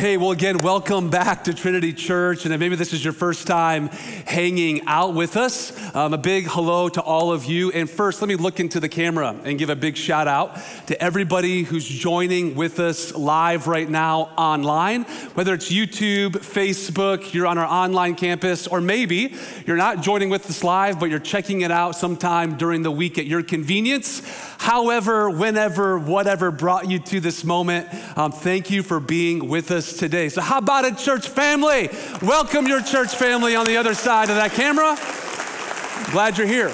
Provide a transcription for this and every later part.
Hey, well, again, welcome back to Trinity Church. And maybe this is your first time hanging out with us. Um, a big hello to all of you. And first, let me look into the camera and give a big shout out to everybody who's joining with us live right now online, whether it's YouTube, Facebook, you're on our online campus, or maybe you're not joining with us live, but you're checking it out sometime during the week at your convenience. However, whenever, whatever brought you to this moment, um, thank you for being with us today. So, how about a church family? Welcome your church family on the other side of that camera. Glad you're here.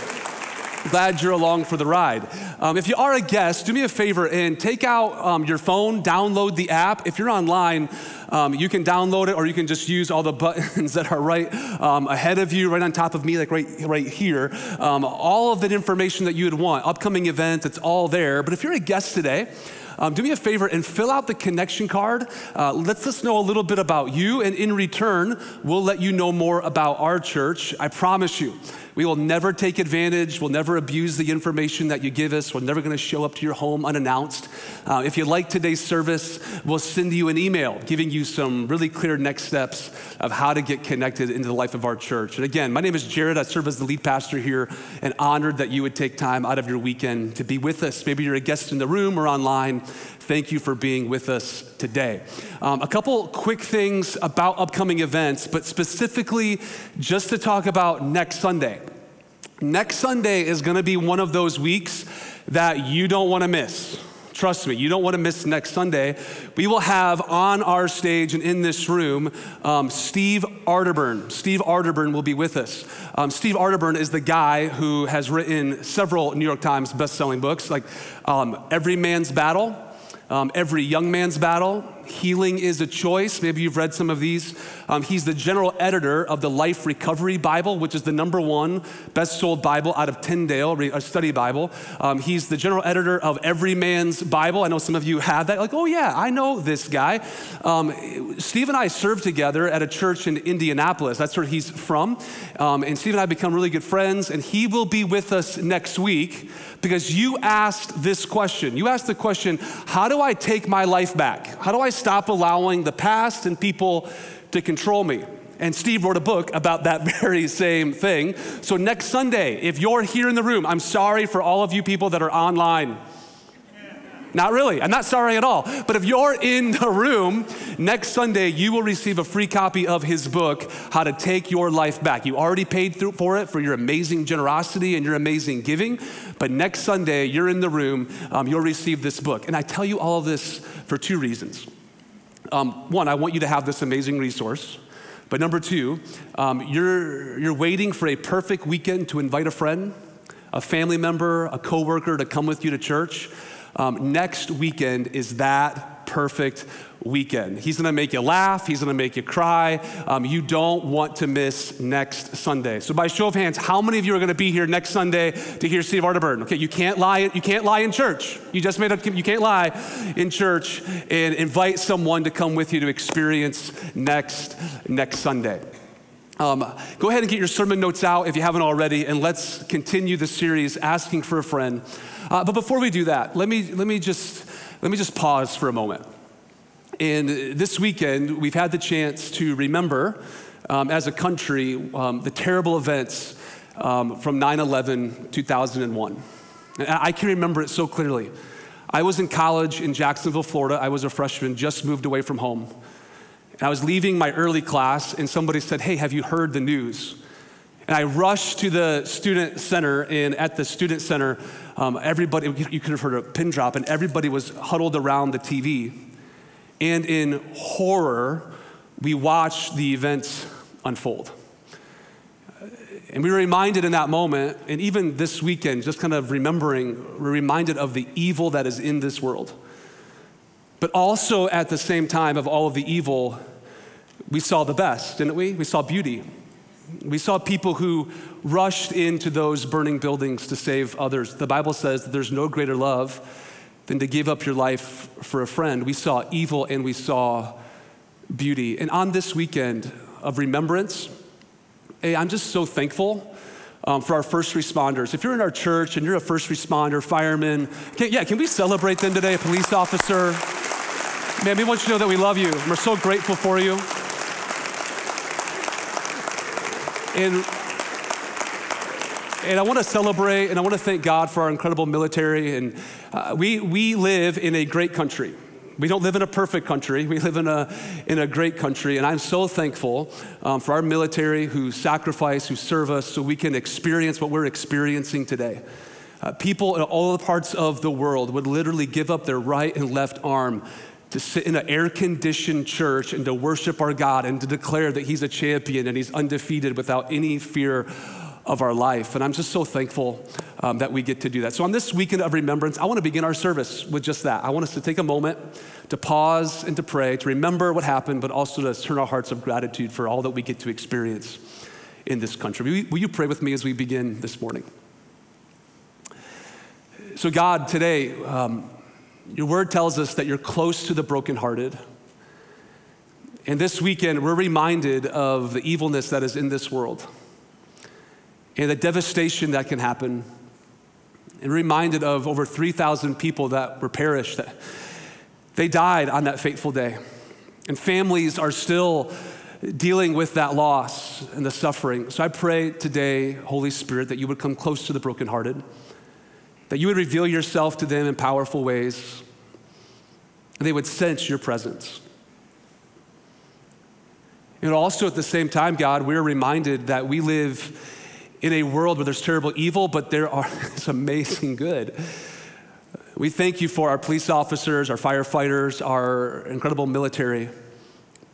Glad you're along for the ride. Um, if you are a guest, do me a favor and take out um, your phone, download the app. If you're online, um, you can download it or you can just use all the buttons that are right um, ahead of you, right on top of me, like right, right here. Um, all of that information that you would want, upcoming events, it's all there. But if you're a guest today, um, do me a favor and fill out the connection card. Uh, lets us know a little bit about you, and in return, we'll let you know more about our church. I promise you. We will never take advantage. We'll never abuse the information that you give us. We're never going to show up to your home unannounced. Uh, if you like today's service, we'll send you an email giving you some really clear next steps of how to get connected into the life of our church. And again, my name is Jared. I serve as the lead pastor here and honored that you would take time out of your weekend to be with us. Maybe you're a guest in the room or online. Thank you for being with us today. Um, a couple quick things about upcoming events, but specifically just to talk about next Sunday. Next Sunday is going to be one of those weeks that you don't want to miss. Trust me, you don't want to miss next Sunday. We will have on our stage and in this room um, Steve Arterburn. Steve Arterburn will be with us. Um, Steve Arterburn is the guy who has written several New York Times best-selling books, like um, Every Man's Battle, um, Every Young Man's Battle, Healing is a Choice. Maybe you've read some of these. Um, he's the general editor of the Life Recovery Bible, which is the number one best sold Bible out of Tyndale, a study Bible. Um, he's the general editor of Every Man's Bible. I know some of you have that. Like, oh, yeah, I know this guy. Um, Steve and I served together at a church in Indianapolis. That's where he's from. Um, and Steve and I become really good friends, and he will be with us next week because you asked this question. You asked the question, How do I take my life back? How do I stop allowing the past and people to control me? And Steve wrote a book about that very same thing. So, next Sunday, if you're here in the room, I'm sorry for all of you people that are online. Not really. I'm not sorry at all. But if you're in the room, next Sunday, you will receive a free copy of his book, How to Take Your Life Back. You already paid for it for your amazing generosity and your amazing giving. But next Sunday, you're in the room, um, you'll receive this book. And I tell you all this for two reasons. Um, one, I want you to have this amazing resource. But number two, um, you're, you're waiting for a perfect weekend to invite a friend, a family member, a coworker to come with you to church. Um, next weekend is that perfect weekend. He's gonna make you laugh, he's gonna make you cry. Um, you don't want to miss next Sunday. So, by show of hands, how many of you are gonna be here next Sunday to hear Steve Arterburn? Okay, you can't lie, you can't lie in church. You just made up, you can't lie in church and invite someone to come with you to experience next, next Sunday. Um, go ahead and get your sermon notes out if you haven't already, and let's continue the series, Asking for a Friend. Uh, but before we do that, let me, let, me just, let me just pause for a moment. And this weekend, we've had the chance to remember um, as a country um, the terrible events um, from 9 11, 2001. And I can remember it so clearly. I was in college in Jacksonville, Florida. I was a freshman, just moved away from home. And I was leaving my early class, and somebody said, Hey, have you heard the news? And I rushed to the student center, and at the student center, um, everybody, you could have heard a pin drop, and everybody was huddled around the TV. And in horror, we watched the events unfold. And we were reminded in that moment, and even this weekend, just kind of remembering, we're reminded of the evil that is in this world. But also at the same time of all of the evil, we saw the best, didn't we? We saw beauty. We saw people who rushed into those burning buildings to save others. The Bible says that there's no greater love than to give up your life for a friend. We saw evil and we saw beauty. And on this weekend of remembrance, hey, I'm just so thankful um, for our first responders. If you're in our church and you're a first responder, fireman, can, yeah, can we celebrate them today? A police officer, Man, we want you to know that we love you. We're so grateful for you. And, and I want to celebrate and I want to thank God for our incredible military. And uh, we, we live in a great country. We don't live in a perfect country. We live in a, in a great country. And I'm so thankful um, for our military who sacrifice, who serve us, so we can experience what we're experiencing today. Uh, people in all parts of the world would literally give up their right and left arm to sit in an air conditioned church and to worship our God and to declare that He's a champion and He's undefeated without any fear of our life. And I'm just so thankful um, that we get to do that. So, on this weekend of remembrance, I want to begin our service with just that. I want us to take a moment to pause and to pray, to remember what happened, but also to turn our hearts of gratitude for all that we get to experience in this country. Will you, pray with me as we begin this morning? So, God, today, um, your word tells us that you're close to the brokenhearted. And this weekend, we're reminded of the evilness that is in this world and the devastation that can happen. And reminded of over 3,000 people that were perished. That they died on that fateful day. And families are still dealing with that loss and the suffering. So I pray today, Holy Spirit, that you would come close to the brokenhearted that you would reveal yourself to them in powerful ways, and they would sense your presence. And also at the same time, God, we're reminded that we live in a world where there's terrible evil, but there are this amazing good. We thank you for our police officers, our firefighters, our incredible military,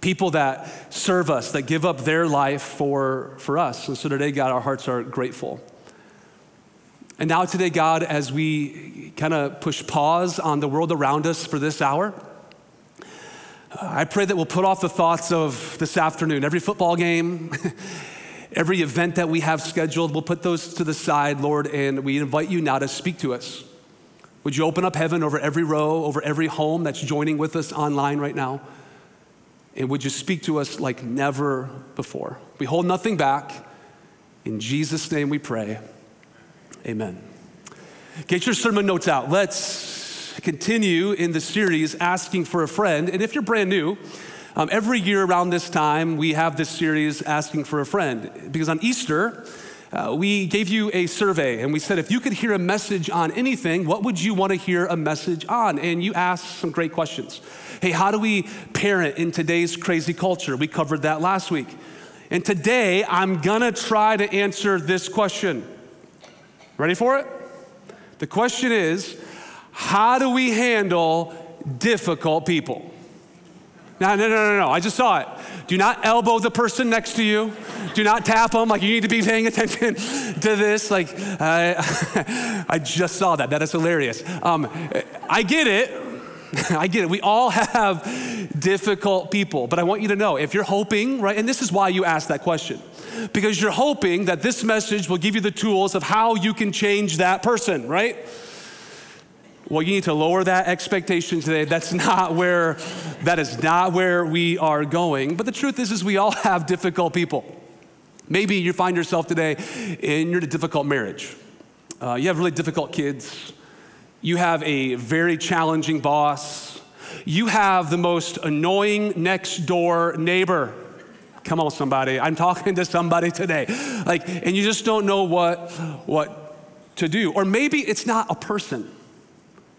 people that serve us, that give up their life for, for us. And so today, God, our hearts are grateful. And now, today, God, as we kind of push pause on the world around us for this hour, I pray that we'll put off the thoughts of this afternoon, every football game, every event that we have scheduled, we'll put those to the side, Lord, and we invite you now to speak to us. Would you open up heaven over every row, over every home that's joining with us online right now? And would you speak to us like never before? We hold nothing back. In Jesus' name we pray. Amen. Get your sermon notes out. Let's continue in the series Asking for a Friend. And if you're brand new, um, every year around this time, we have this series, Asking for a Friend. Because on Easter, uh, we gave you a survey and we said, if you could hear a message on anything, what would you want to hear a message on? And you asked some great questions. Hey, how do we parent in today's crazy culture? We covered that last week. And today, I'm going to try to answer this question. Ready for it? The question is how do we handle difficult people? No, no, no, no, no. I just saw it. Do not elbow the person next to you. Do not tap them like you need to be paying attention to this. Like, I, I just saw that. That is hilarious. Um, I get it. I get it. We all have difficult people, but I want you to know if you're hoping, right, and this is why you asked that question because you're hoping that this message will give you the tools of how you can change that person, right? Well, you need to lower that expectation today. That's not where that is not where we are going. But the truth is is we all have difficult people. Maybe you find yourself today in your difficult marriage. Uh, you have really difficult kids. You have a very challenging boss. You have the most annoying next door neighbor. Come on, somebody. I'm talking to somebody today. Like, and you just don't know what, what to do. Or maybe it's not a person.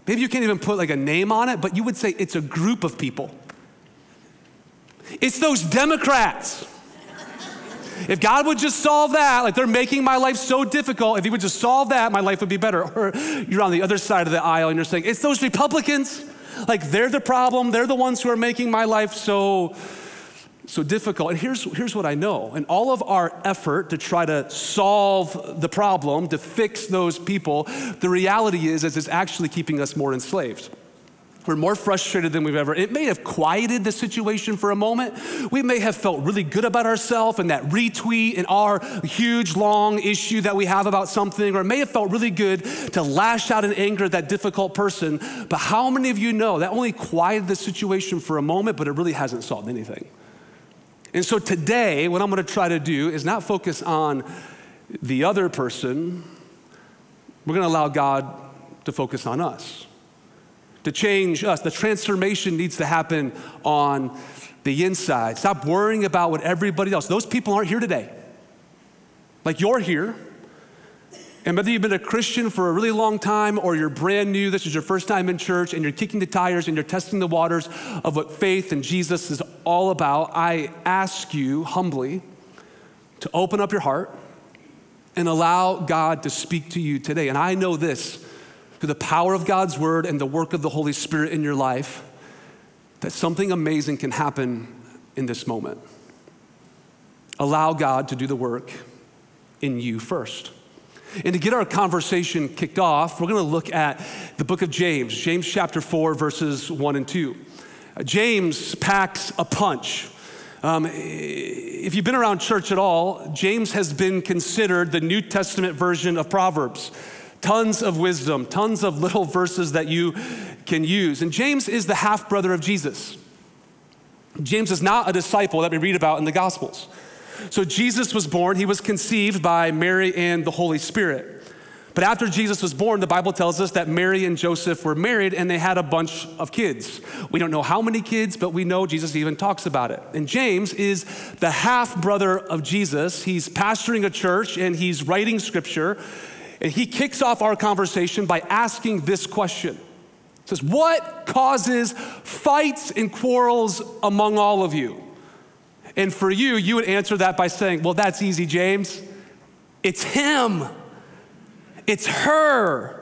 Maybe you can't even put like a name on it, but you would say it's a group of people. It's those Democrats. If God would just solve that, like they're making my life so difficult, if He would just solve that, my life would be better. Or you're on the other side of the aisle and you're saying, it's those Republicans. Like they're the problem. They're the ones who are making my life so so difficult. And here's, here's what I know. In all of our effort to try to solve the problem, to fix those people, the reality is, is it's actually keeping us more enslaved. We're more frustrated than we've ever. It may have quieted the situation for a moment. We may have felt really good about ourselves and that retweet and our huge long issue that we have about something, or it may have felt really good to lash out in anger at that difficult person. But how many of you know that only quieted the situation for a moment, but it really hasn't solved anything? And so today, what I'm going to try to do is not focus on the other person. We're going to allow God to focus on us. To change us. The transformation needs to happen on the inside. Stop worrying about what everybody else. Those people aren't here today. Like you're here. And whether you've been a Christian for a really long time or you're brand new, this is your first time in church, and you're kicking the tires and you're testing the waters of what faith and Jesus is all about, I ask you humbly to open up your heart and allow God to speak to you today. And I know this through the power of God's word and the work of the Holy Spirit in your life that something amazing can happen in this moment. Allow God to do the work in you first. And to get our conversation kicked off, we're going to look at the book of James, James chapter 4, verses 1 and 2. James packs a punch. Um, if you've been around church at all, James has been considered the New Testament version of Proverbs. Tons of wisdom, tons of little verses that you can use. And James is the half brother of Jesus. James is not a disciple that we read about in the Gospels. So Jesus was born, he was conceived by Mary and the Holy Spirit. But after Jesus was born, the Bible tells us that Mary and Joseph were married and they had a bunch of kids. We don't know how many kids, but we know Jesus even talks about it. And James is the half brother of Jesus. He's pastoring a church and he's writing scripture. And he kicks off our conversation by asking this question. He says, What causes fights and quarrels among all of you? And for you, you would answer that by saying, Well, that's easy, James. It's him. It's her.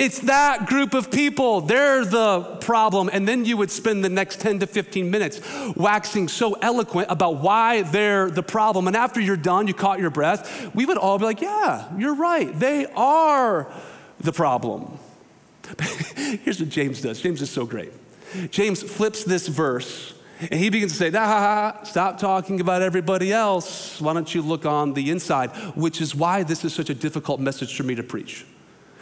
It's that group of people. They're the problem. And then you would spend the next 10 to 15 minutes waxing so eloquent about why they're the problem. And after you're done, you caught your breath, we would all be like, yeah, you're right. They are the problem. Here's what James does James is so great. James flips this verse and he begins to say, nah, stop talking about everybody else. Why don't you look on the inside? Which is why this is such a difficult message for me to preach.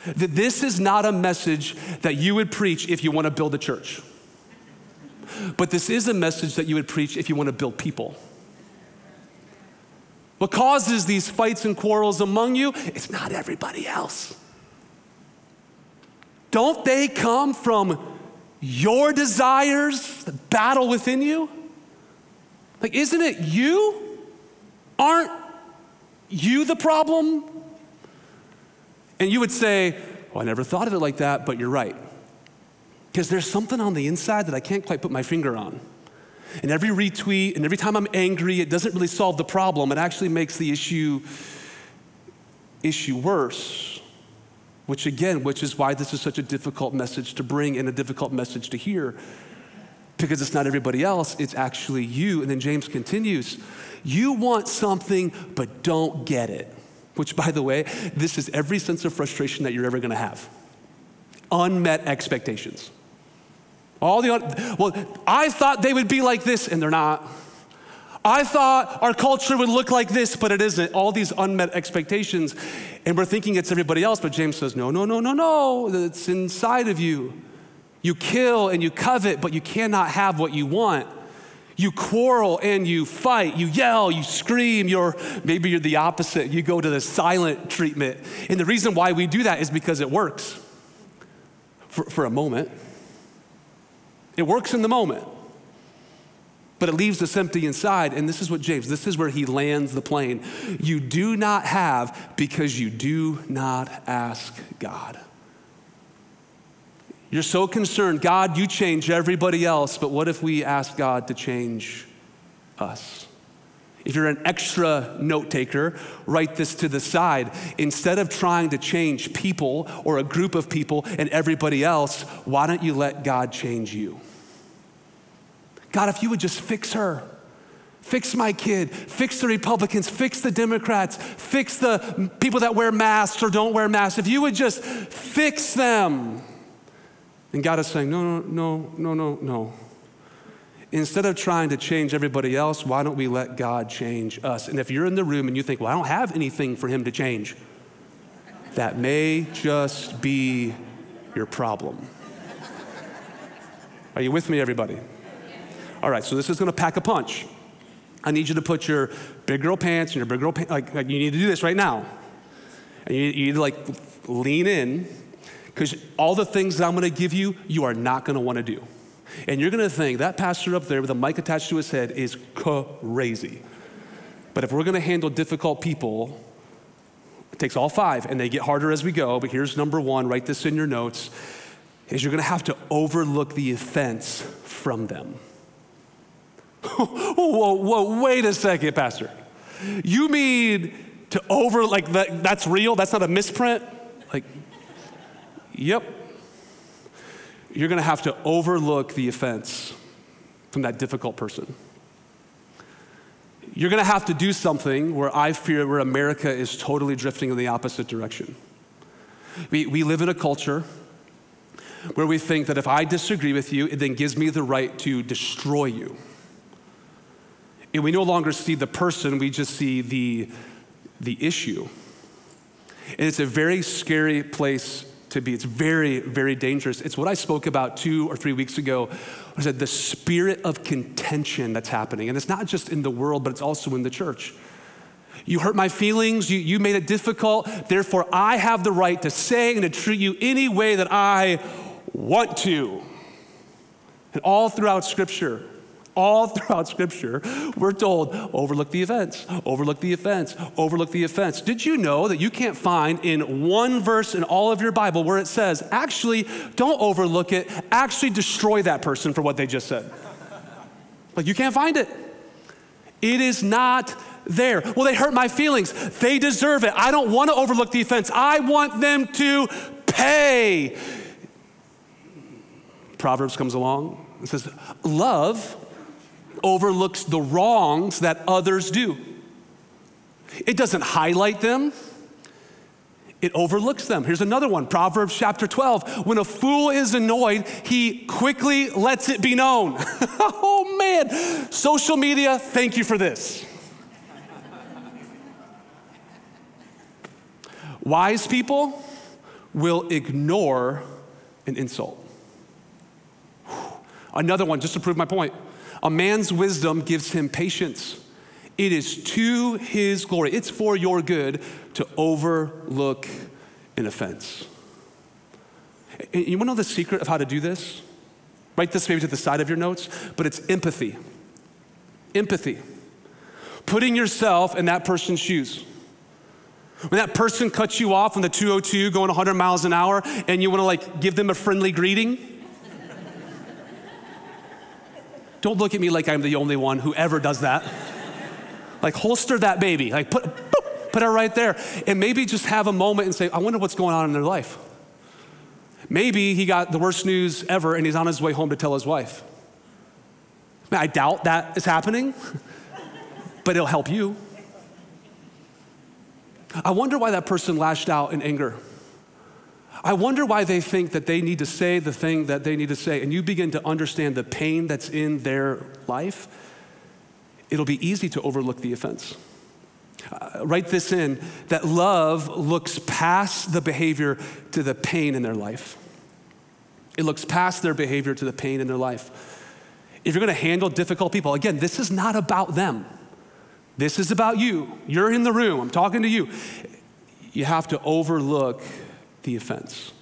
That this is not a message that you would preach if you want to build a church. But this is a message that you would preach if you want to build people. What causes these fights and quarrels among you? It's not everybody else. Don't they come from your desires, the battle within you? Like, isn't it you? Aren't you the problem? And you would say, Well, I never thought of it like that, but you're right. Because there's something on the inside that I can't quite put my finger on. And every retweet and every time I'm angry, it doesn't really solve the problem. It actually makes the issue issue worse which again, which is why this is such a difficult message to bring and a difficult message to hear. Because it's not everybody else, it's actually you. And then James continues You want something, but don't get it. Which, by the way, this is every sense of frustration that you're ever gonna have unmet expectations. All the, well, I thought they would be like this, and they're not. I thought our culture would look like this, but it isn't. All these unmet expectations. And we're thinking it's everybody else, but James says, no, no, no, no, no. It's inside of you. You kill and you covet, but you cannot have what you want. You quarrel and you fight, you yell, you scream, you're maybe you're the opposite. You go to the silent treatment. And the reason why we do that is because it works for, for a moment. It works in the moment but it leaves us empty inside. And this is what James, this is where he lands the plane. You do not have because you do not ask God. You're so concerned, God, you change everybody else, but what if we ask God to change us? If you're an extra note taker, write this to the side. Instead of trying to change people or a group of people and everybody else, why don't you let God change you? God, if you would just fix her, fix my kid, fix the Republicans, fix the Democrats, fix the people that wear masks or don't wear masks, if you would just fix them. And God is saying, no, no, no, no, no, no. Instead of trying to change everybody else, why don't we let God change us? And if you're in the room and you think, well, I don't have anything for Him to change, that may just be your problem. Are you with me, everybody? All right, so this is gonna pack a punch. I need you to put your big girl pants and your big girl pants, like, like, you need to do this right now. And you, you need to like lean in, Because all the things that I'm going to give you, you are not going to want to do. And you're going to think that pastor up there with a mic attached to his head is crazy. But if we're going to handle difficult people, it takes all five, and they get harder as we go. But here's number one write this in your notes is you're going to have to overlook the offense from them. whoa, whoa, wait a second, Pastor. You mean to over, like, that, that's real? That's not a misprint? Like, yep. You're going to have to overlook the offense from that difficult person. You're going to have to do something where I fear where America is totally drifting in the opposite direction. We, we live in a culture where we think that if I disagree with you, it then gives me the right to destroy you. And we no longer see the person, we just see the, the issue. And it's a very scary place to be. It's very, very dangerous. It's what I spoke about two or three weeks ago. I said the spirit of contention that's happening. And it's not just in the world, but it's also in the church. You hurt my feelings, you, you made it difficult, therefore I have the right to say and to treat you any way that I want to. And all throughout Scripture, all throughout Scripture, we're told overlook the offense, overlook the offense, overlook the offense. Did you know that you can't find in one verse in all of your Bible where it says, actually, don't overlook it, actually destroy that person for what they just said? Like, you can't find it. It is not there. Well, they hurt my feelings. They deserve it. I don't want to overlook the offense. I want them to pay. Proverbs comes along and says, Love overlooks the wrongs that others do. It doesn't highlight them, it overlooks them. Here's another one Proverbs chapter 12. When a fool is annoyed, he quickly lets it be known. oh man, social media, thank you for this. Wise people will ignore an insult. Another one, just to prove my point. A man's wisdom gives him patience. It is to his glory, it's for your good to overlook an offense. And you wanna know the secret of how to do this? Write this maybe to the side of your notes, but it's empathy. Empathy. Putting yourself in that person's shoes. When that person cuts you off on the 202 going 100 miles an hour and you wanna like give them a friendly greeting, don't look at me like I'm the only one who ever does that. like, holster that baby. Like, put, boop, put it right there. And maybe just have a moment and say, I wonder what's going on in their life. Maybe he got the worst news ever and he's on his way home to tell his wife. I doubt that is happening, but it'll help you. I wonder why that person lashed out in anger. I wonder why they think that they need to say the thing that they need to say, and you begin to understand the pain that's in their life, it'll be easy to overlook the offense. Uh, write this in that love looks past the behavior to the pain in their life. It looks past their behavior to the pain in their life. If you're gonna handle difficult people, again, this is not about them. This is about you. You're in the room, I'm talking to you. You have to overlook the offense.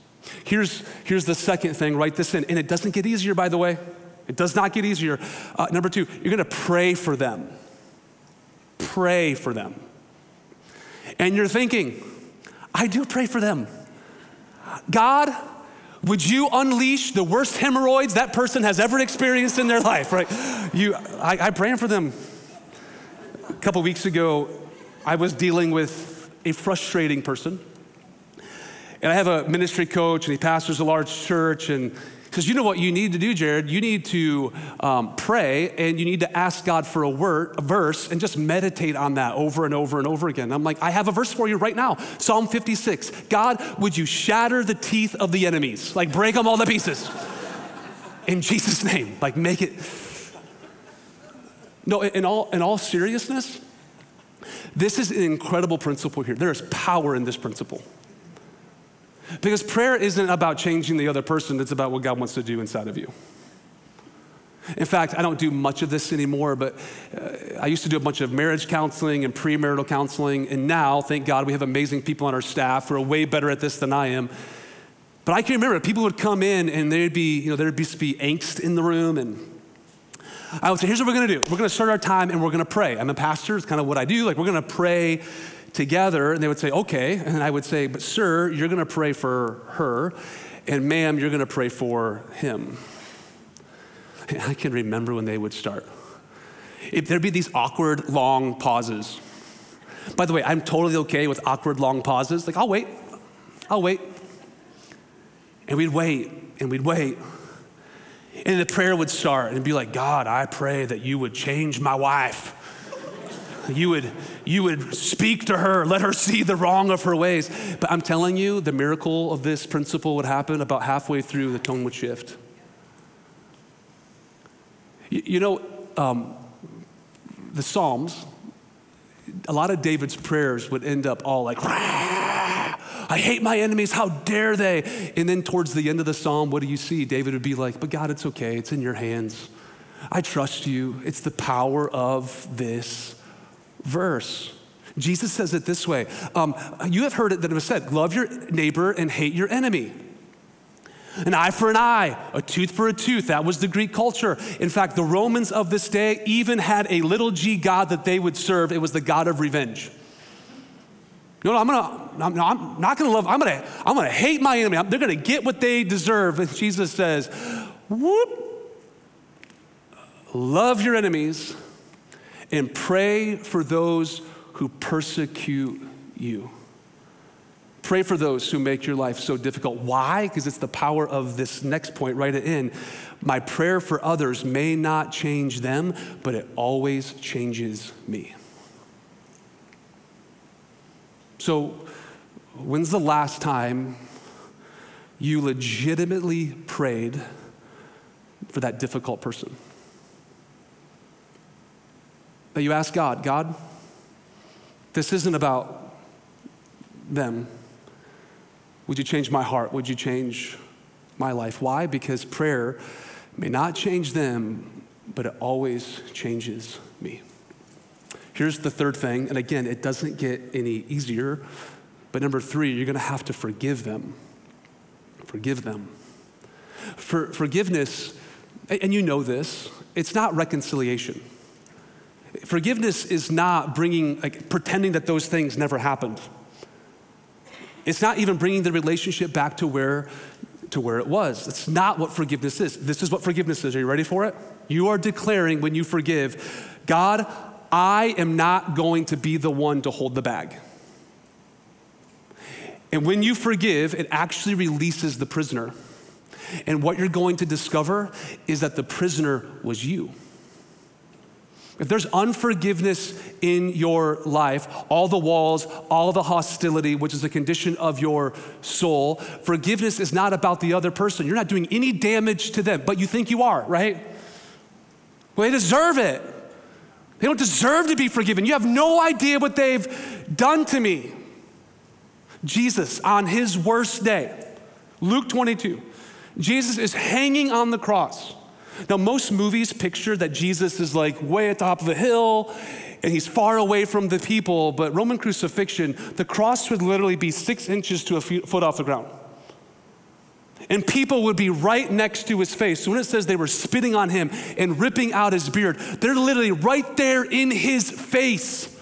Here's, here's the second thing write this in. And it doesn't get easier, by the way. It does not get easier. Uh, number two, you're going to pray for them. Pray for them. And you're thinking, I do pray for them. God, would you unleash the worst hemorrhoids that person has ever experienced in their life, right? You, I, I'm praying for them. A couple weeks ago, I was dealing with a frustrating person and I have a ministry coach, and he pastors a large church, and he says, You know what you need to do, Jared? You need to um, pray and you need to ask God for a word, a verse, and just meditate on that over and over and over again. I'm like, I have a verse for you right now Psalm 56. God, would you shatter the teeth of the enemies? Like, break them all to pieces. In Jesus' name, like, make it. No, in all, in all seriousness, this is an incredible principle here. There is power in this principle. Because prayer isn't about changing the other person, it's about what God wants to do inside of you. In fact, I don't do much of this anymore, but uh, I used to do a bunch of marriage counseling and premarital counseling. And now, thank God, we have amazing people on our staff who are way better at this than I am. But I can remember people would come in and there'd be, you know, there'd be, be angst in the room and I would say, here's what we're gonna do. We're gonna start our time and we're gonna pray. I'm a pastor, it's kind of what I do. Like, we're gonna pray together. And they would say, okay. And I would say, but sir, you're gonna pray for her. And ma'am, you're gonna pray for him. And I can remember when they would start. If there'd be these awkward, long pauses. By the way, I'm totally okay with awkward, long pauses. Like, I'll wait. I'll wait. And we'd wait and we'd wait. And the prayer would start and be like, God, I pray that you would change my wife. You would, you would speak to her, let her see the wrong of her ways. But I'm telling you, the miracle of this principle would happen about halfway through, the tone would shift. You, you know, um, the Psalms, a lot of David's prayers would end up all like, I hate my enemies, how dare they? And then towards the end of the psalm, what do you see? David would be like, But God, it's okay, it's in your hands. I trust you. It's the power of this verse. Jesus says it this way um, You have heard it that it was said, Love your neighbor and hate your enemy. An eye for an eye, a tooth for a tooth. That was the Greek culture. In fact, the Romans of this day even had a little g God that they would serve. It was the God of revenge. No, no, I'm gonna, I'm, no, I'm not gonna love, I'm gonna, I'm gonna hate my enemy. they're gonna get what they deserve. And Jesus says, whoop, love your enemies and pray for those who persecute you. Pray for those who make your life so difficult. Why? Because it's the power of this next point, it in. My prayer for others may not change them, but it always changes me. So, when's the last time you legitimately prayed for that difficult person? That you ask God, God, this isn't about them. Would you change my heart? Would you change my life? Why? Because prayer may not change them, but it always changes me. Here's the third thing, and again, it doesn't get any easier, but number three, you're gonna have to forgive them. Forgive them. For, forgiveness, and you know this, it's not reconciliation. Forgiveness is not bringing, like, pretending that those things never happened. It's not even bringing the relationship back to where, to where it was. It's not what forgiveness is. This is what forgiveness is. Are you ready for it? You are declaring when you forgive, God, I am not going to be the one to hold the bag. And when you forgive, it actually releases the prisoner. And what you're going to discover is that the prisoner was you. If there's unforgiveness in your life, all the walls, all the hostility, which is a condition of your soul, forgiveness is not about the other person. You're not doing any damage to them, but you think you are, right? Well, they deserve it. They don't deserve to be forgiven. You have no idea what they've done to me. Jesus, on his worst day, Luke 22, Jesus is hanging on the cross. Now, most movies picture that Jesus is like way at the top of a hill and he's far away from the people, but Roman crucifixion, the cross would literally be six inches to a foot off the ground and people would be right next to his face. So when it says they were spitting on him and ripping out his beard, they're literally right there in his face.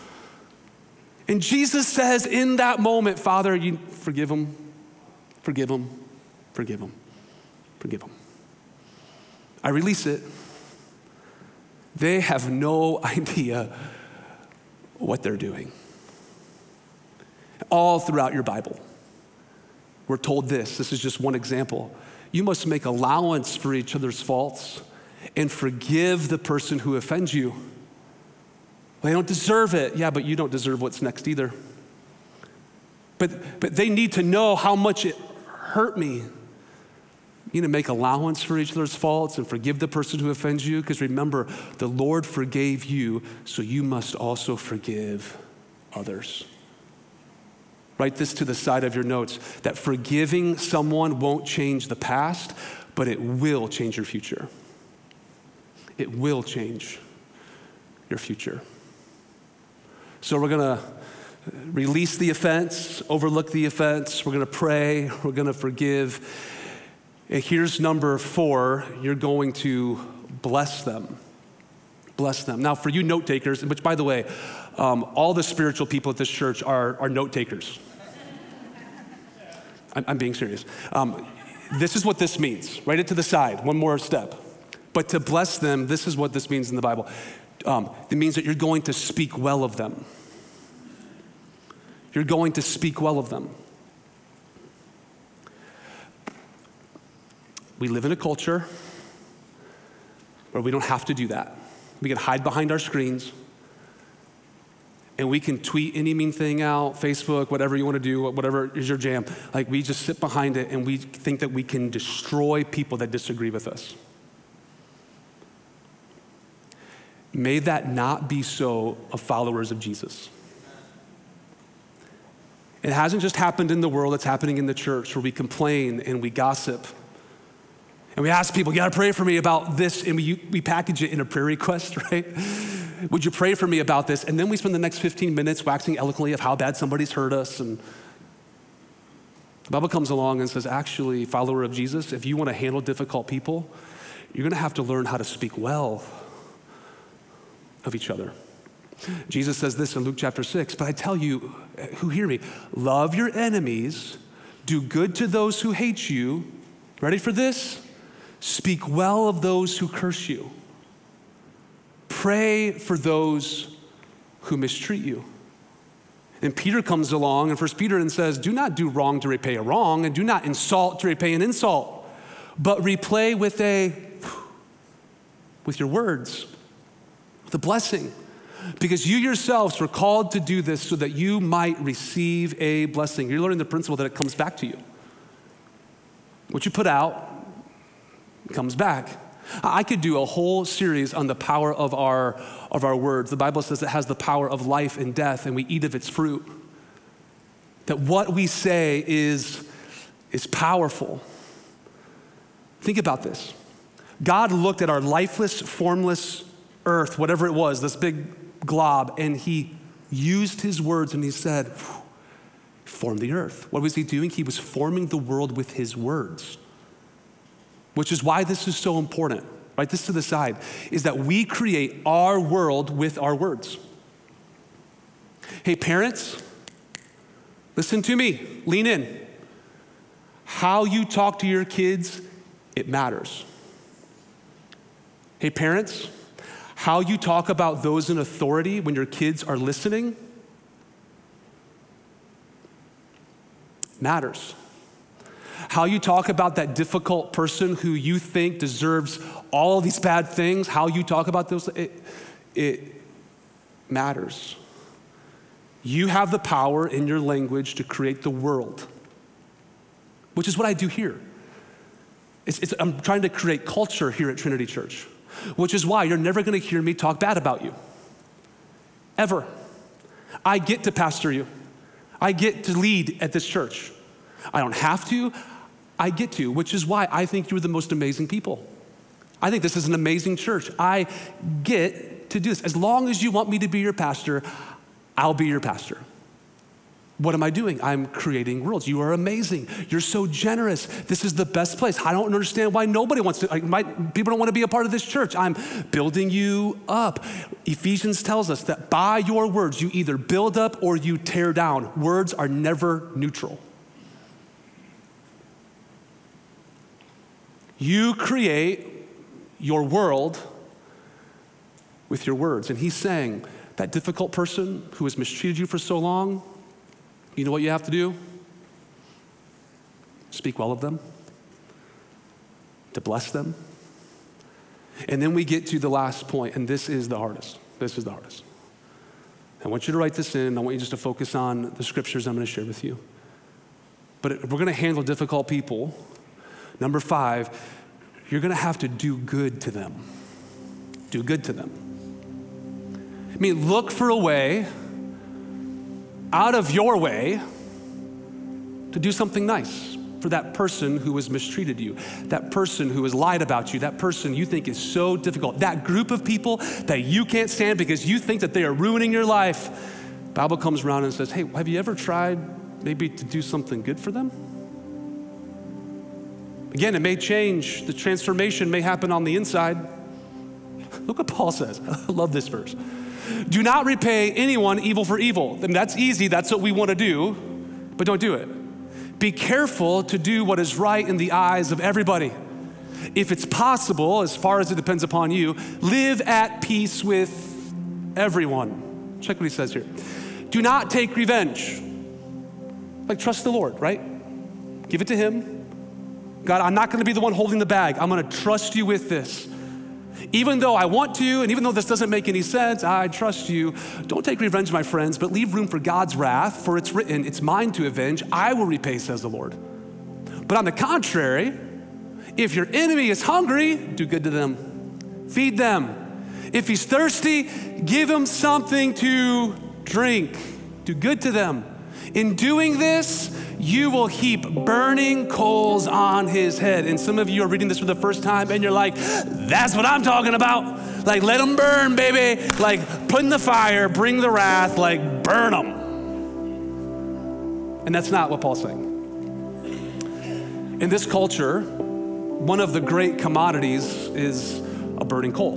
And Jesus says in that moment, Father, you forgive him, forgive him, forgive him, forgive him. I release it. They have no idea what they're doing. All throughout your Bible. We're told this this is just one example. You must make allowance for each other's faults and forgive the person who offends you. They don't deserve it. Yeah, but you don't deserve what's next either. But, but they need to know how much it hurt me. You need to make allowance for each other's faults and forgive the person who offends you. Because remember, the Lord forgave you, so you must also forgive others. Write this to the side of your notes that forgiving someone won't change the past, but it will change your future. It will change your future. So we're going to release the offense, overlook the offense. We're going to pray, we're going to forgive. And here's number four you're going to bless them. Bless them. Now, for you note takers, which by the way, um, all the spiritual people at this church are, are note takers. I'm, I'm, being serious. Um, this is what this means. Write it to the side, one more step. But to bless them, this is what this means in the Bible. Um, it means that you're going to speak well of them. You're going to speak well of them. We live in a culture where we don't have to do that. We can hide behind our screens and we can tweet any mean thing out, Facebook, whatever you want to do, whatever is your jam. Like we just sit behind it and we think that we can destroy people that disagree with us. May that not be so of followers of Jesus. It hasn't just happened in the world, it's happening in the church where we complain and we gossip. And we ask people, you gotta pray for me about this, and we, we package it in a prayer request, right? Would you pray for me about this? And then we spend the next 15 minutes waxing eloquently of how bad somebody's hurt us. And the Bible comes along and says, actually, follower of Jesus, if you want to handle difficult people, you're to have to learn how to speak well of each other. Jesus says this in Luke chapter 6, but I tell you who hear me, love your enemies, do good to those who hate you. Ready for this? Speak well of those who curse you. Pray for those who mistreat you. And Peter comes along in 1 Peter and says, Do not do wrong to repay a wrong, and do not insult to repay an insult, but replay with a with your words, with a blessing. Because you yourselves were called to do this so that you might receive a blessing. You're learning the principle that it comes back to you. What you put out comes back. I could do a whole series on the power of our, of our words. The Bible says it has the power of life and death, and we eat of its fruit. That what we say is, is powerful. Think about this. God looked at our lifeless, formless earth, whatever it was, this big glob, and he used his words and he said, Form the earth. What was he doing? He was forming the world with his words which is why this is so important. Write this to the side, is that we create our world with our words. Hey, parents, listen to me, lean in. How you talk to your kids, it matters. Hey, parents, how you talk about those in authority when your kids are listening matters. How you talk about that difficult person who you think deserves all these bad things, how you talk about those, it, it matters. You have the power in your language to create the world, which is what I do here. It's, it's, I'm trying to create culture here at Trinity Church, which is why you're never going to hear me talk bad about you. Ever. I get to pastor you, I get to lead at this church. I don't have to, I get to, which is why I think you're the most amazing people. I think this is an amazing church. I get to do this. As long as you want me to be your pastor, I'll be your pastor. What am I doing? I'm creating worlds. You are amazing. You're so generous. This is the best place. I don't understand why nobody wants to, like, my, people don't want to be a part of this church. I'm building you up. Ephesians tells us that by your words, you either build up or you tear down. Words are never neutral. You create your world with your words. And he's saying, that difficult person who has mistreated you for so long, you know what you have to do? Speak well of them, to bless them. And then we get to the last point, and this is the hardest. This is the hardest. I want you to write this in. I want you just to focus on the scriptures I'm going to share with you. But if we're going to handle difficult people, Number five, you're going to have to do good to them. Do good to them. I mean, look for a way out of your way to do something nice for that person who has mistreated you, that person who has lied about you, that person you think is so difficult, that group of people that you can't stand because you think that they are ruining your life. Bible comes around and says, hey, have you ever tried maybe to do something good for them? Again, it may change. The transformation may happen on the inside. Look what Paul says. I love this verse. Do not repay anyone evil for evil. And that's easy, that's what we want to do, but don't do it. Be careful to do what is right in the eyes of everybody. If it's possible, as far as it depends upon you, live at peace with everyone. Check what he says here. Do not take revenge. Like, trust the Lord, right? Give it to Him. God, I'm not gonna be the one holding the bag. I'm gonna trust you with this. Even though I want to, and even though this doesn't make any sense, I trust you. Don't take revenge, my friends, but leave room for God's wrath, for it's written, It's mine to avenge. I will repay, says the Lord. But on the contrary, if your enemy is hungry, do good to them, feed them. If he's thirsty, give him something to drink, do good to them. In doing this, you will heap burning coals on his head. And some of you are reading this for the first time and you're like, that's what I'm talking about. Like, let them burn, baby. Like, put in the fire, bring the wrath, like, burn them. And that's not what Paul's saying. In this culture, one of the great commodities is a burning coal.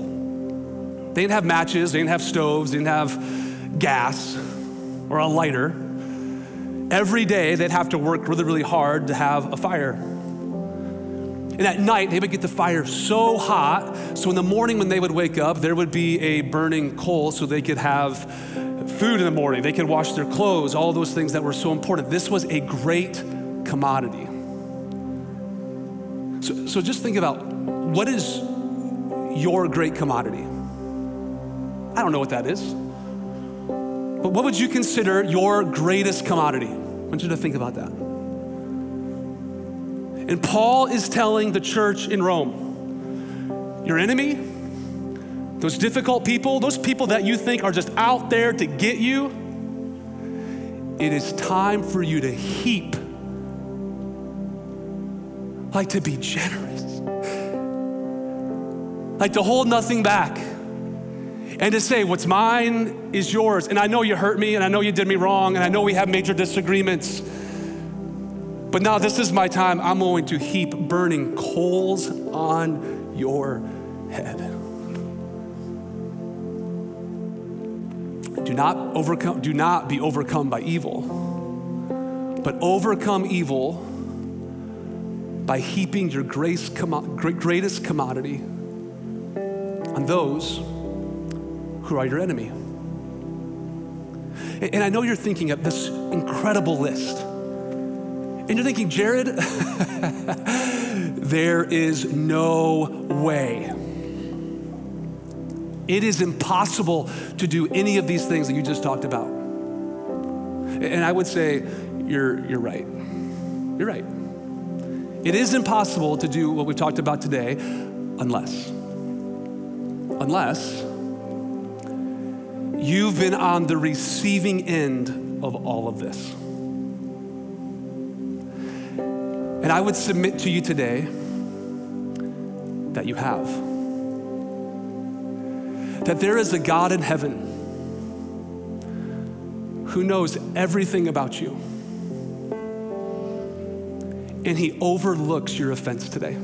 They didn't have matches, they didn't have stoves, they didn't have gas or a lighter. Every day they'd have to work really, really hard to have a fire. And at night, they would get the fire so hot, so in the morning when they would wake up, there would be a burning coal so they could have food in the morning, they could wash their clothes, all those things that were so important. This was a great commodity. So, so just think about what is your great commodity? I don't know what that is. But what would you consider your greatest commodity? I want you to think about that. And Paul is telling the church in Rome your enemy, those difficult people, those people that you think are just out there to get you, it is time for you to heap, like to be generous, like to hold nothing back and to say, What's mine is yours. And I know you hurt me, and I know you did me wrong, and I know we have major disagreements. But now this is my time. I'm going to heap burning coals on your head. Do not overcome, do not be overcome by evil, but overcome evil by heaping your grace, greatest commodity on those who are your enemy. And I know you're thinking of this incredible list. And you're thinking, Jared, there is no way. It is impossible to do any of these things that you just talked about. And I would say, you're, you're right. You're right. It is impossible to do what we've talked about today unless, unless You've been on the receiving end of all of this. And I would submit to you today that you have. That there is a God in heaven who knows everything about you. And he overlooks your offense today.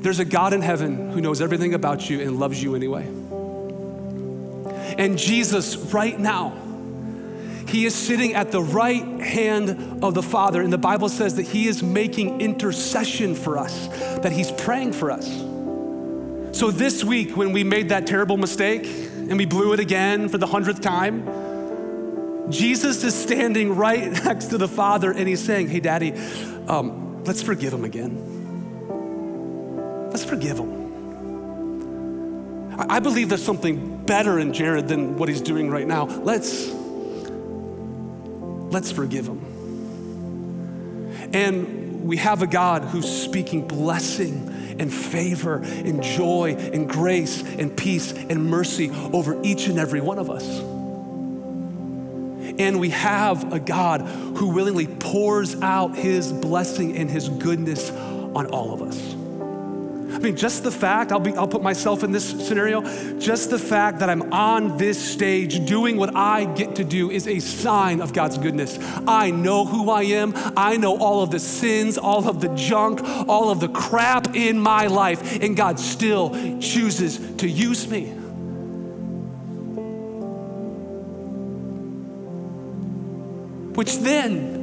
There's a God in heaven who knows everything about you and loves you anyway. And Jesus, right now, he is sitting at the right hand of the Father. And the Bible says that he is making intercession for us, that he's praying for us. So this week, when we made that terrible mistake and we blew it again for the hundredth time, Jesus is standing right next to the Father and he's saying, Hey, Daddy, um, let's forgive him again. Let's forgive him. I believe there's something better in Jared than what he's doing right now. Let's let's forgive him. And we have a God who's speaking blessing and favor and joy and grace and peace and mercy over each and every one of us. And we have a God who willingly pours out his blessing and his goodness on all of us. Mean, just the fact, I'll, be, I'll put myself in this scenario, just the fact that I'm on this stage doing what I get to do is a sign of God's goodness. I know who I am. I know all of the sins, all of the junk, all of the crap in my life, and God still chooses to use me. Which then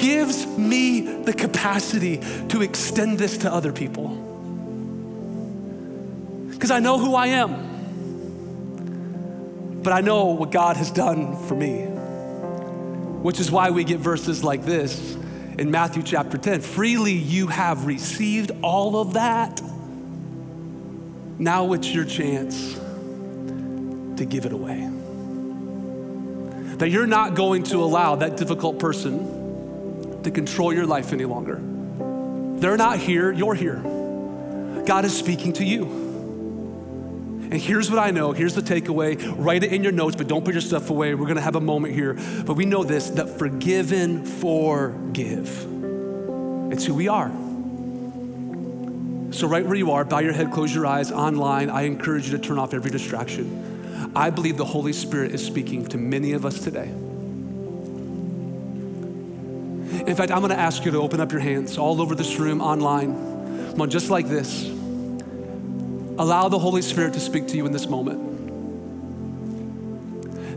gives me the capacity to extend this to other people. Because I know who I am, but I know what God has done for me. Which is why we get verses like this in Matthew chapter 10 freely you have received all of that. Now it's your chance to give it away. That you're not going to allow that difficult person to control your life any longer. They're not here, you're here. God is speaking to you. And here's what I know. Here's the takeaway. Write it in your notes, but don't put your stuff away. We're to have a moment here. But we know this that forgiven forgive. It's who we are. So, right where you are, bow your head, close your eyes. Online, I encourage you to turn off every distraction. I believe the Holy Spirit is speaking to many of us today. In fact, I'm going to ask you to open up your hands all over this room, online. Come on, just like this. Allow the Holy Spirit to speak to you in this moment.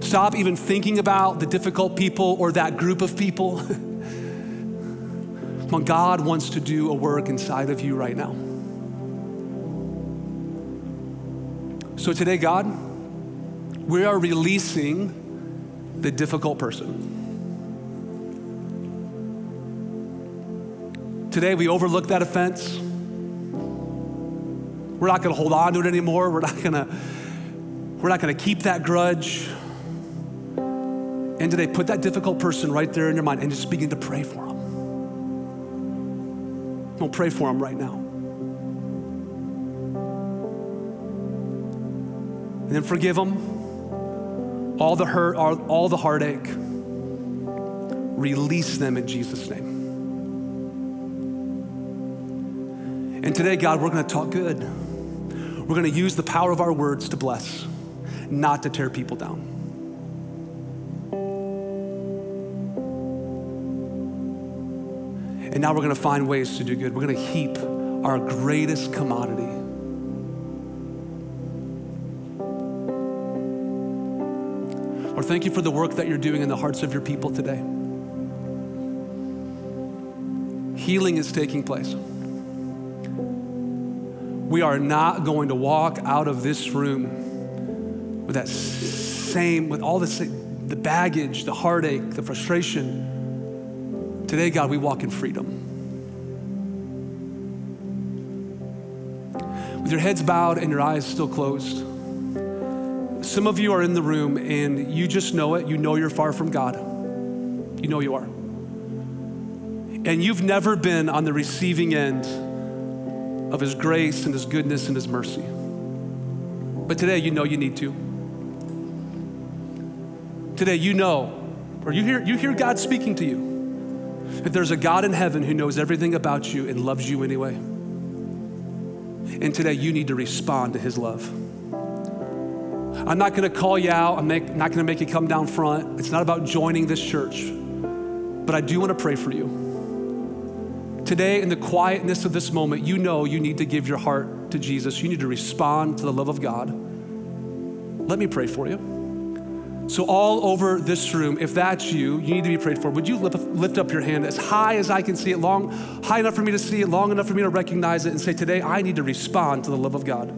Stop even thinking about the difficult people or that group of people. Come on, God wants to do a work inside of you right now. So today, God, we are releasing the difficult person. Today, we overlook that offense. We're not going to hold on to it anymore. We're not going to we're not going to keep that grudge. And today, put that difficult person right there in your mind and just begin to pray for them. Don't pray for them right now. And then forgive them all the hurt, all, all the heartache. Release them in Jesus' name. And today, God, we're going to talk good. We're going to use the power of our words to bless, not to tear people down. And now we're going to find ways to do good. We're going to heap our greatest commodity. Or thank you for the work that you're doing in the hearts of your people today. Healing is taking place. We are not going to walk out of this room with that same, with all this, the baggage, the heartache, the frustration. Today, God, we walk in freedom. With your heads bowed and your eyes still closed. Some of you are in the room and you just know it. You know you're far from God. You know you are. And you've never been on the receiving end of His grace and His goodness and His mercy. But today, you know you need to. Today, you know, or you hear, you hear God speaking to you, that there's a God in heaven who knows everything about you and loves you anyway. And today, you need to respond to His love. I'm not going to call you out. I'm not going to make you come down front. It's not about joining this church. But I do want to pray for you. Today, in the quietness of this moment, you know you need to give your heart to Jesus. You need to respond to the love of God. Let me pray for you. So, all over this room, if that's you, you need to be prayed for. Would you lift, up your hand as high as I can see it, long, high enough for me to see it, long enough for me to recognize it, and say, Today I need to respond to the love of God.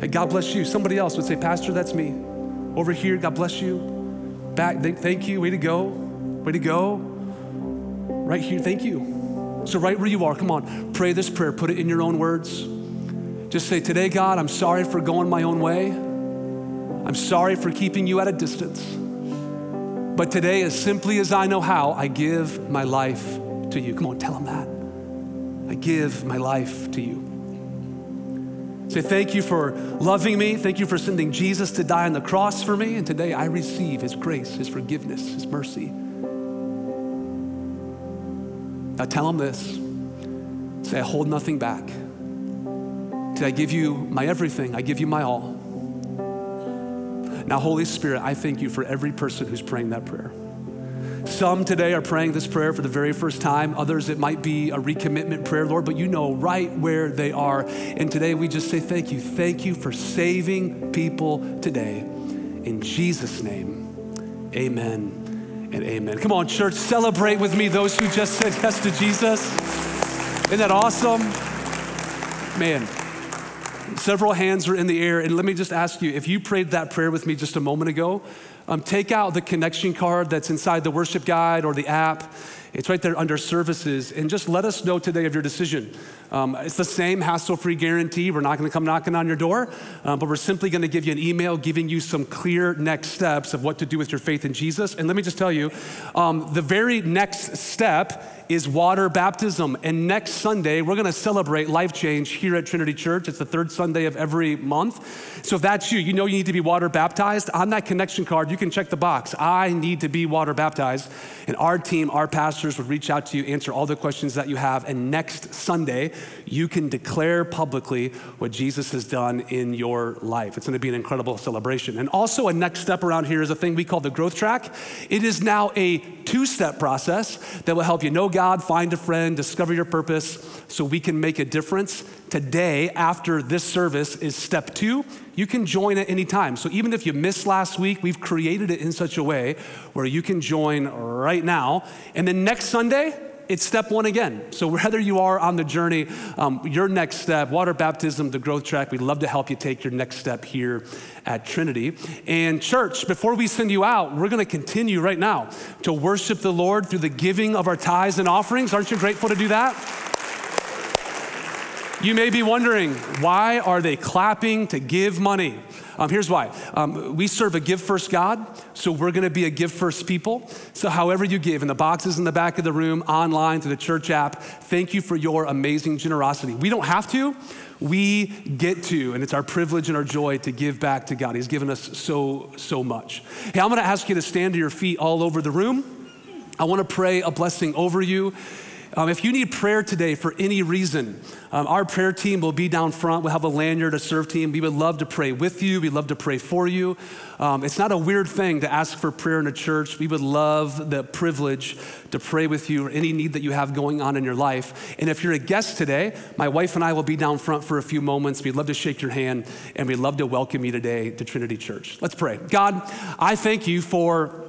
Hey, God bless you. Somebody else would say, Pastor, that's me. Over here, God bless you. Back, thank you. Way to go. Way to go. Right here, thank you. So, right where you are, come on, pray this prayer, put it in your own words. Just say, Today, God, I'm sorry for going my own way. I'm sorry for keeping you at a distance. But today, as simply as I know how, I give my life to you. Come on, tell him that. I give my life to you. Say, thank you for loving me. Thank you for sending Jesus to die on the cross for me. And today I receive his grace, his forgiveness, his mercy. Now tell them this. Say, I hold nothing back. Today I give you my everything, I give you my all. Now, Holy Spirit, I thank you for every person who's praying that prayer. Some today are praying this prayer for the very first time. Others, it might be a recommitment prayer, Lord, but you know right where they are. And today we just say thank you. Thank you for saving people today. In Jesus' name, amen and amen. Come on, church, celebrate with me those who just said yes to Jesus. Isn't that awesome? Man, several hands are in the air. And let me just ask you if you prayed that prayer with me just a moment ago, um, take out the connection card that's inside the worship guide or the app. It's right there under services. And just let us know today of your decision. Um, it's the same hassle free guarantee. We're not going to come knocking on your door, um, but we're simply going to give you an email giving you some clear next steps of what to do with your faith in Jesus. And let me just tell you um, the very next step is water baptism. And next Sunday, we're going to celebrate life change here at Trinity Church. It's the third Sunday of every month. So if that's you, you know you need to be water baptized. On that connection card, you can check the box I need to be water baptized. And our team, our pastors would reach out to you, answer all the questions that you have. And next Sunday, you can declare publicly what Jesus has done in your life. It's going to be an incredible celebration. And also, a next step around here is a thing we call the growth track. It is now a two step process that will help you know God, find a friend, discover your purpose so we can make a difference. Today, after this service, is step two. You can join at any time. So even if you missed last week, we've created it in such a way where you can join right now. And then next Sunday, it's step one again. So, whether you are on the journey, um, your next step, water baptism, the growth track, we'd love to help you take your next step here at Trinity. And, church, before we send you out, we're going to continue right now to worship the Lord through the giving of our tithes and offerings. Aren't you grateful to do that? You may be wondering, why are they clapping to give money? Um, here's why. Um, we serve a give first God, so we're going to be a give first people. So, however you give, in the boxes in the back of the room, online, through the church app, thank you for your amazing generosity. We don't have to, we get to, and it's our privilege and our joy to give back to God. He's given us so, so much. Hey, I'm going to ask you to stand to your feet all over the room. I want to pray a blessing over you. Um, if you need prayer today for any reason, um, our prayer team will be down front. We'll have a lanyard, a serve team. We would love to pray with you. We'd love to pray for you. Um, it's not a weird thing to ask for prayer in a church. We would love the privilege to pray with you or any need that you have going on in your life. And if you're a guest today, my wife and I will be down front for a few moments. We'd love to shake your hand and we'd love to welcome you today to Trinity Church. Let's pray. God, I thank you for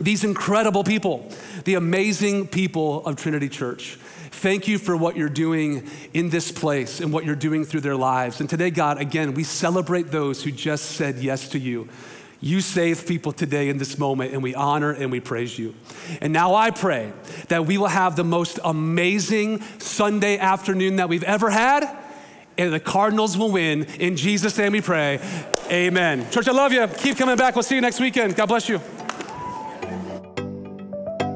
these incredible people, the amazing people of Trinity Church. Thank you for what you're doing in this place and what you're doing through their lives. And today, God, again, we celebrate those who just said yes to you. You save people today in this moment, and we honor and we praise you. And now I pray that we will have the most amazing Sunday afternoon that we've ever had, and the Cardinals will win. In Jesus' name we pray. Amen. Church, I love you. Keep coming back. We'll see you next weekend. God bless you.